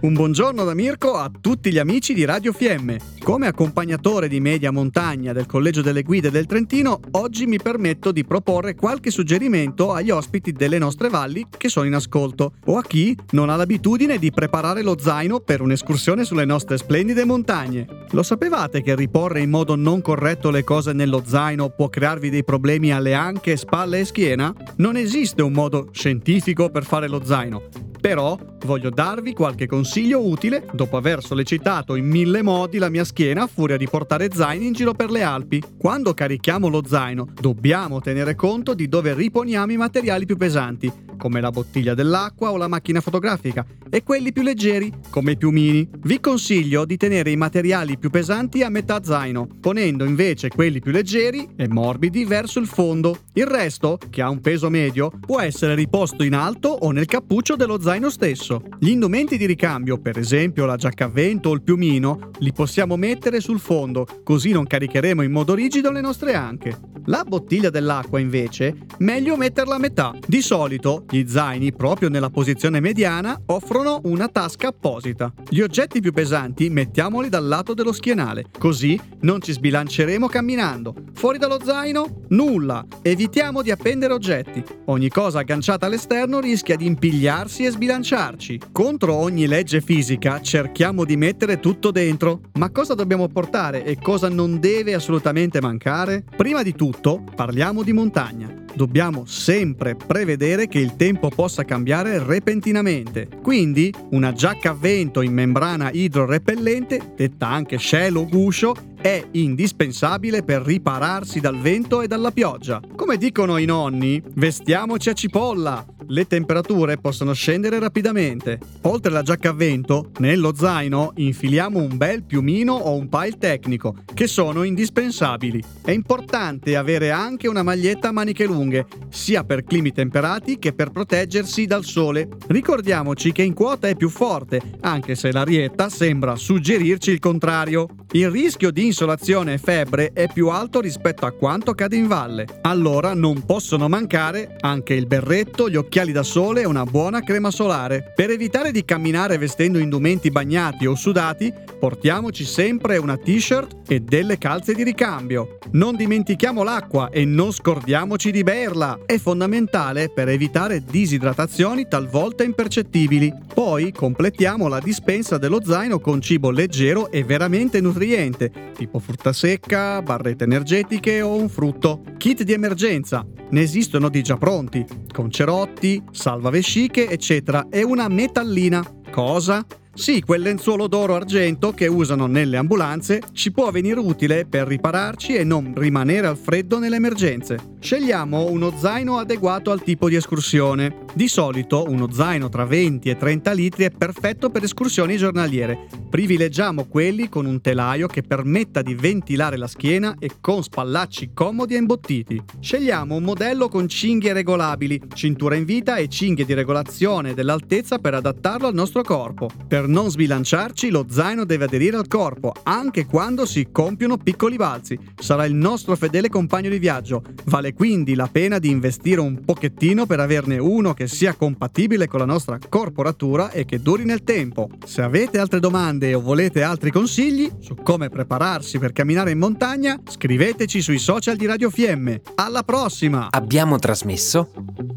Un buongiorno da Mirko a tutti gli amici di Radio FM. Come accompagnatore di media montagna del Collegio delle Guide del Trentino, oggi mi permetto di proporre qualche suggerimento agli ospiti delle nostre valli che sono in ascolto o a chi non ha l'abitudine di preparare lo zaino per un'escursione sulle nostre splendide montagne. Lo sapevate che riporre in modo non corretto le cose nello zaino può crearvi dei problemi alle anche, spalle e schiena? Non esiste un modo scientifico per fare lo zaino. Però voglio darvi qualche consiglio utile dopo aver sollecitato in mille modi la mia schiena a furia di portare zaini in giro per le Alpi. Quando carichiamo lo zaino dobbiamo tenere conto di dove riponiamo i materiali più pesanti, come la bottiglia dell'acqua o la macchina fotografica, e quelli più leggeri, come i piumini. Vi consiglio di tenere i materiali più pesanti a metà zaino, ponendo invece quelli più leggeri e morbidi verso il fondo. Il resto, che ha un peso medio, può essere riposto in alto o nel cappuccio dello zaino stesso. Gli indumenti di ricambio, per esempio la giacca a vento o il piumino, li possiamo mettere sul fondo, così non caricheremo in modo rigido le nostre anche. La bottiglia dell'acqua, invece, meglio metterla a metà. Di solito, gli zaini, proprio nella posizione mediana, offrono una tasca apposita. Gli oggetti più pesanti mettiamoli dal lato dello schienale, così non ci sbilanceremo camminando. Fuori dallo zaino? Nulla. Evitiamo di appendere oggetti. Ogni cosa agganciata all'esterno rischia di impigliarsi e sbilanciarci. Contro ogni legge fisica cerchiamo di mettere tutto dentro. Ma cosa dobbiamo portare e cosa non deve assolutamente mancare? Prima di tutto, parliamo di montagna. Dobbiamo sempre prevedere che il tempo possa cambiare repentinamente. Quindi, una giacca a vento in membrana idrorepellente, detta anche shell o guscio, è indispensabile per ripararsi dal vento e dalla pioggia. Come dicono i nonni, vestiamoci a cipolla. Le temperature possono scendere rapidamente. Oltre alla giacca a vento, nello zaino infiliamo un bel piumino o un pile tecnico, che sono indispensabili. È importante avere anche una maglietta a maniche lunghe, sia per climi temperati che per proteggersi dal sole. Ricordiamoci che in quota è più forte, anche se l'arietta sembra suggerirci il contrario. Il rischio di insolazione e febbre è più alto rispetto a quanto accade in valle. Allora non possono mancare anche il berretto, gli occhiali da sole e una buona crema solare. Per evitare di camminare vestendo indumenti bagnati o sudati, portiamoci sempre una t-shirt e delle calze di ricambio. Non dimentichiamo l'acqua e non scordiamoci di berla. È fondamentale per evitare disidratazioni talvolta impercettibili. Poi completiamo la dispensa dello zaino con cibo leggero e veramente nutriente, tipo frutta secca, barrette energetiche o un frutto. Kit di emergenza. Ne esistono di già pronti, con cerotti, salvavesciche, eccetera, e una metallina. Cosa? Sì, quel lenzuolo d'oro argento che usano nelle ambulanze ci può venire utile per ripararci e non rimanere al freddo nelle emergenze. Scegliamo uno zaino adeguato al tipo di escursione. Di solito uno zaino tra 20 e 30 litri è perfetto per escursioni giornaliere. Privilegiamo quelli con un telaio che permetta di ventilare la schiena e con spallacci comodi e imbottiti. Scegliamo un modello con cinghie regolabili, cintura in vita e cinghie di regolazione dell'altezza per adattarlo al nostro corpo. Per non sbilanciarci, lo zaino deve aderire al corpo, anche quando si compiono piccoli balzi. Sarà il nostro fedele compagno di viaggio. Vale quindi la pena di investire un pochettino per averne uno che sia compatibile con la nostra corporatura e che duri nel tempo. Se avete altre domande o volete altri consigli su come prepararsi per camminare in montagna, scriveteci sui social di Radio Fiemme. Alla prossima! Abbiamo trasmesso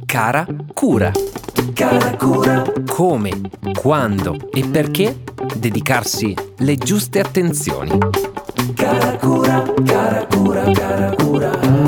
Cara Cura. Cara cura, Come, quando e perché dedicarsi le giuste attenzioni. cara cura, cara cura, cara cura.